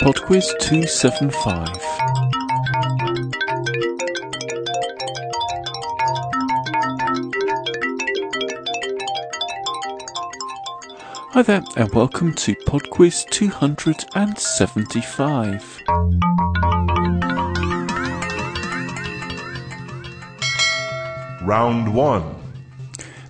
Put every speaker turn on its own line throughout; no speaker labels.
Podquiz 275. Hi there, and welcome to Podquiz 275.
Round 1.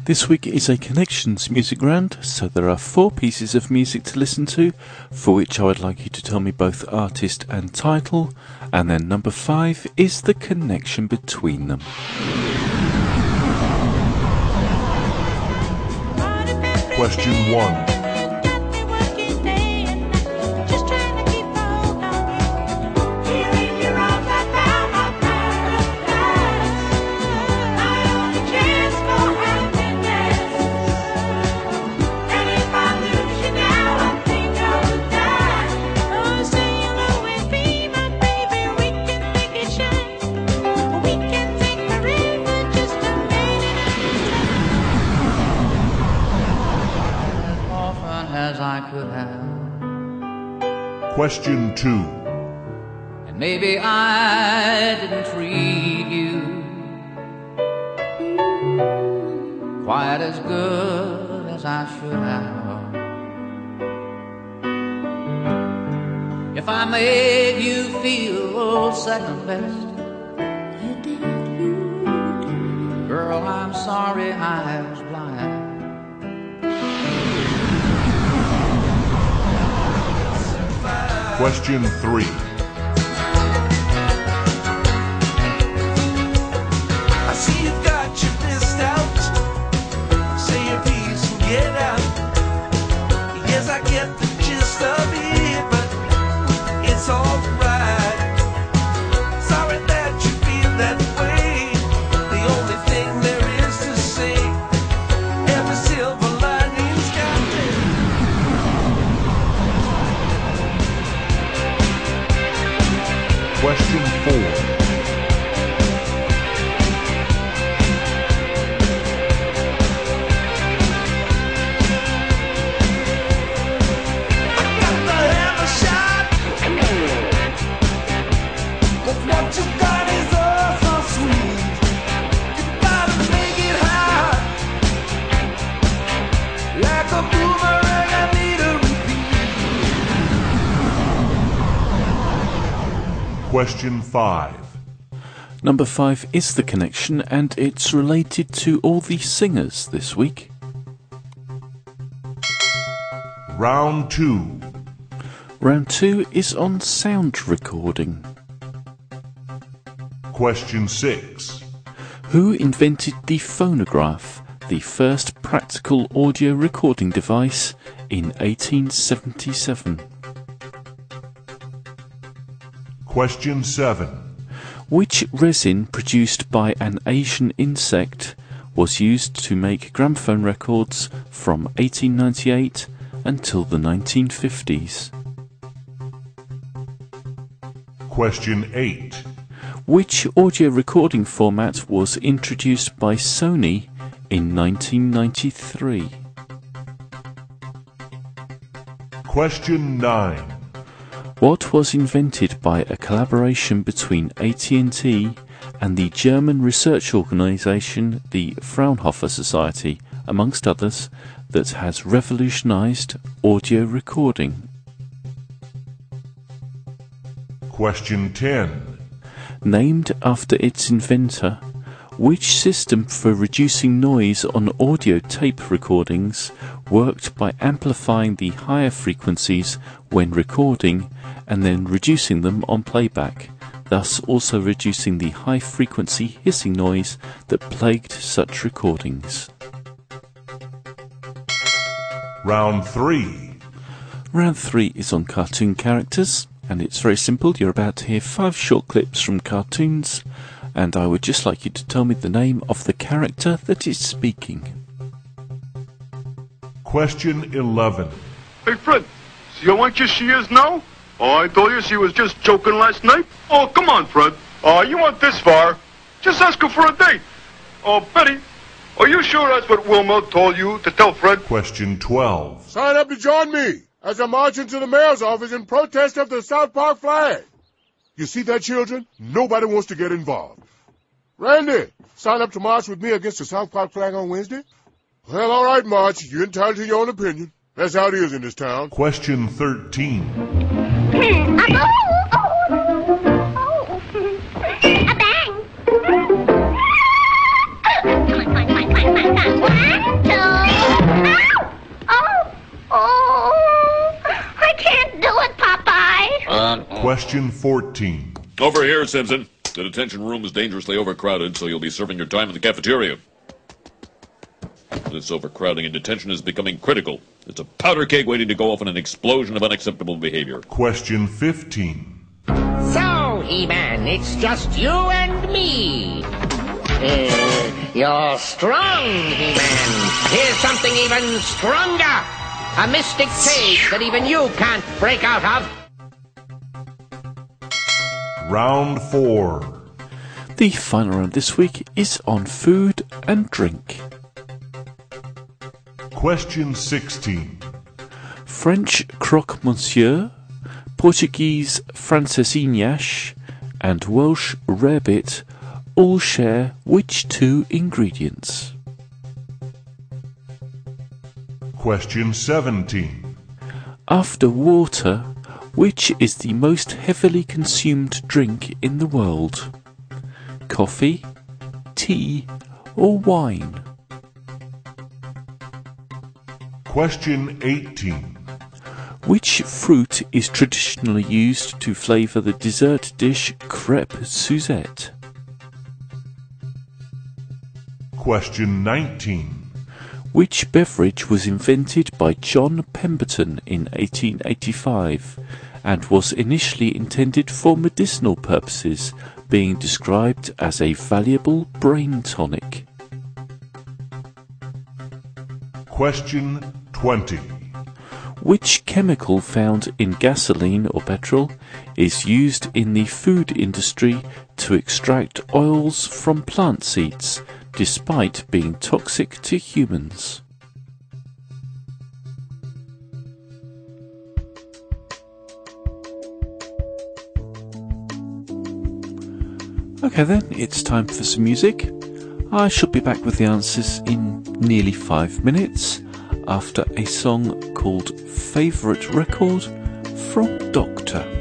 This week is a connections music round, so there are four pieces of music to listen to, for which I would like you to tell me both artist and title, and then number five is the connection between them.
Question 1. Question 2.
And maybe I didn't treat you quite as good as I should have. If I made you feel second best, girl, I'm sorry I
get out. Yes, I get
Question 5.
Number five is the connection, and it's related to all the singers this week.
Round 2.
Round two is on sound recording.
Question 6.
Who invented the phonograph, the first practical audio recording device, in 1877?
Question 7.
Which resin produced by an Asian insect was used to make gramophone records from 1898 until the 1950s?
Question 8.
Which audio recording format was introduced by Sony in 1993?
Question 9.
What was invented by a collaboration between AT&T and the German research organization the Fraunhofer Society, amongst others, that has revolutionized audio recording?
Question 10.
Named after its inventor, which system for reducing noise on audio tape recordings worked by amplifying the higher frequencies when recording and then reducing them on playback, thus also reducing the high frequency hissing noise that plagued such recordings?
Round 3.
Round 3 is on cartoon characters, and it's very simple. You're about to hear five short clips from cartoons, and I would just like you to tell me the name of the character that is speaking.
Question 11.
Hey, Fred, see how anxious she is now? Oh, I told you she was just joking last night. Oh, come on, Fred. Oh, you went this far. Just ask her for a date. Oh, Betty, are you sure that's what Wilma told you to tell Fred?
Question 12.
Sign up to join me. as I march into the mayor's office in protest of the South Park flag. You see that, children? Nobody wants to get involved. Randy, sign up to march with me against the South Park flag on Wednesday? Well, all right, March. You're entitled to your own opinion. That's how it is in this town.
Question 13.
Oh, oh, oh. A bang. Clank, clank, clank, clank, clank, clank. One, two. Oh, oh. I can't do it, Popeye.
Question 14.
Over here, Simpson. The detention room is dangerously overcrowded, so you'll be serving your time in the cafeteria. This overcrowding and detention is becoming critical. It's a powder keg waiting to go off in an explosion of unacceptable behavior.
Question 15.
So, He-Man, it's just you and me. Uh, you're strong, He-Man. Here's something even stronger. A mystic cage that even you can't break out of.
Round 4.
The final round this week is on food and drink.
Question 16.
French croque monsieur, Portuguese francesinhas, and Welsh rarebit all share which two ingredients?
Question 17.
After water, which is the most heavily consumed drink in the world? Coffee, tea, or wine?
Question 18.
Which fruit is traditionally used to flavour the dessert dish crêpe Suzette?
Question 19.
Which beverage was invented by John Pemberton in 1885 and was initially intended for medicinal purposes, being described as a valuable brain tonic?
Question 20.
Which chemical found in gasoline or petrol is used in the food industry to extract oils from plant seeds despite being toxic to humans? Okay, then, it's time for some music. I shall be back with the answers in nearly five minutes after a song called Favourite Record from
Docter.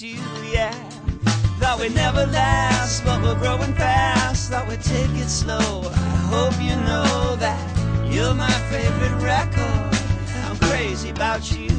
You, yeah. Thought we'd never last, but we're growing fast. Thought we'd take it slow. I hope you know that you're my favorite record. I'm crazy about you,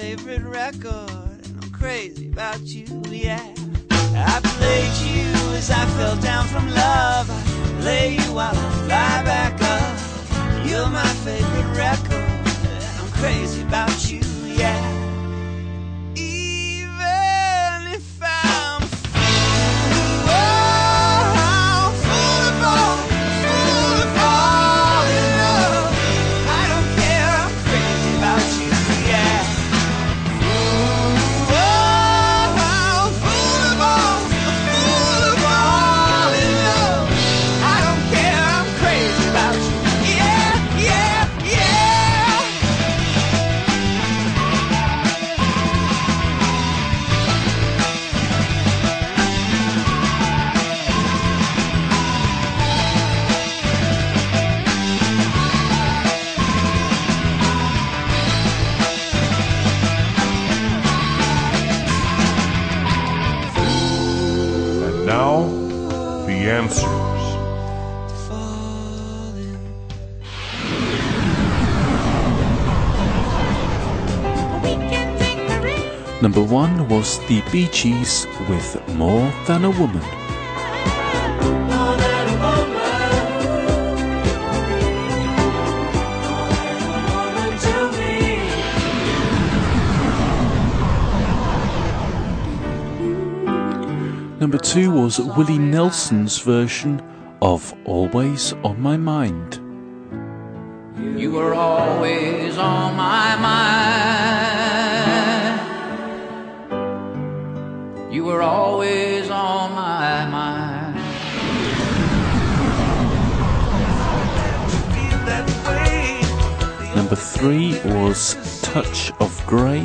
favorite record, and I'm crazy about you, yeah. I played you as I fell down from love. I lay you while I fly back up. You're my favorite
one was the Bee Gees with More Than a Woman. Number two was Willie Nelson's version of Always on My Mind.
You were always on my were always on my mind.
Number three was Touch of Grey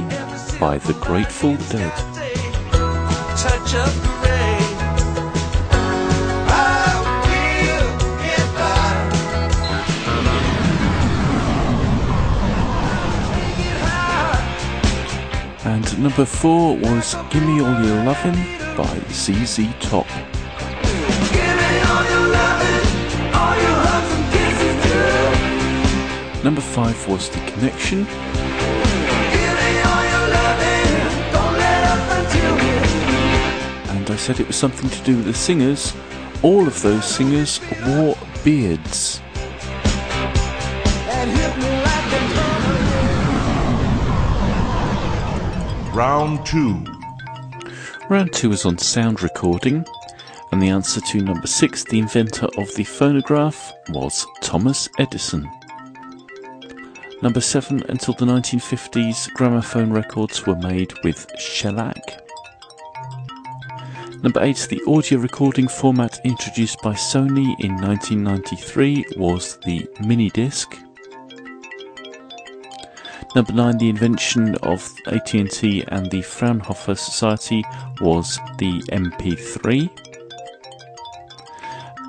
by the Grateful Dead. And number four was Gimme All Your Lovin' by ZZ Top. Number five was The Connection. And I said it was something to do with the singers. All of those singers wore beards.
Round two.
Round two is on sound recording, and the answer to number six, the inventor of the phonograph, was Thomas Edison. Number seven, until the 1950s, gramophone records were made with shellac. Number eight, the audio recording format introduced by Sony in 1993 was the mini disc. Number nine, the invention of AT&T and the Fraunhofer Society was the MP3.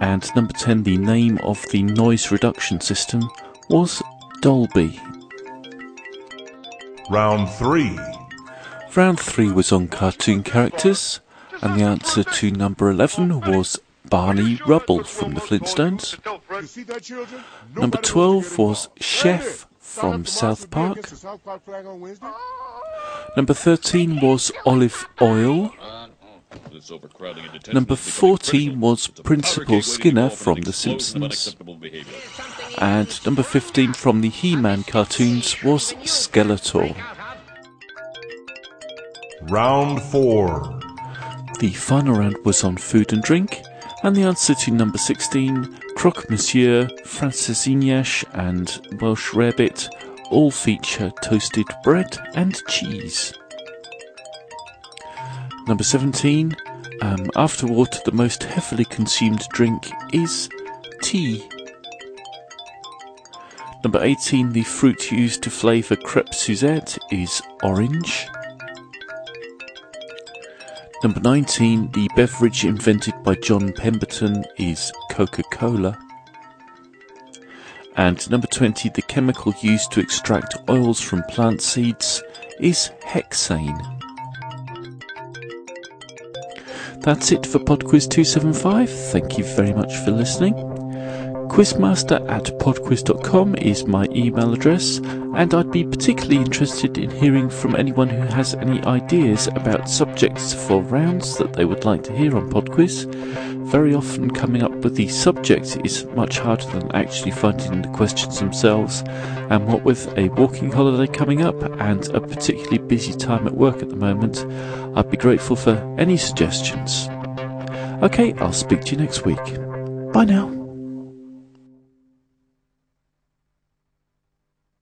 And number ten, the name of the noise reduction system was Dolby.
Round three.
Round three was on cartoon characters, and the answer to number eleven was Barney Rubble from the Flintstones.
You see that, children?
Number 12
wants to get
was. Chef
Randy, sign
from South Park.
against the South Park flag on Wednesday.
Number thirteen was Olive Oyl.
This overcrowding in detention
Number 14 was Principal
powder keg waiting to
Skinner
go off in
from The Simpsons. And number 15 from the He Man cartoons was Skeletor.
Round four.
The final round was on food and drink, and the answer to number 16, Croque Monsieur, Francesinha, and Welsh Rarebit all feature toasted bread and cheese. Number 17, um, after water, the most heavily consumed drink is tea. Number 18, the fruit used to flavour crepe Suzette is orange. Number 19, the beverage invented by John Pemberton is Coca Cola. And number 20, the chemical used to extract oils from plant seeds is hexane. That's it for PodQuiz 275. Thank you very much for listening. Quizmaster at podquiz.com is my email address, and I'd be particularly interested in hearing from anyone who has any ideas about subjects for rounds that they would like to hear on Podquiz. Very often, coming up with the subject is much harder than actually finding the questions themselves, and what with a walking holiday coming up and a particularly busy time at work at the moment, I'd be grateful for any suggestions. Okay, I'll speak to you next week. Bye now.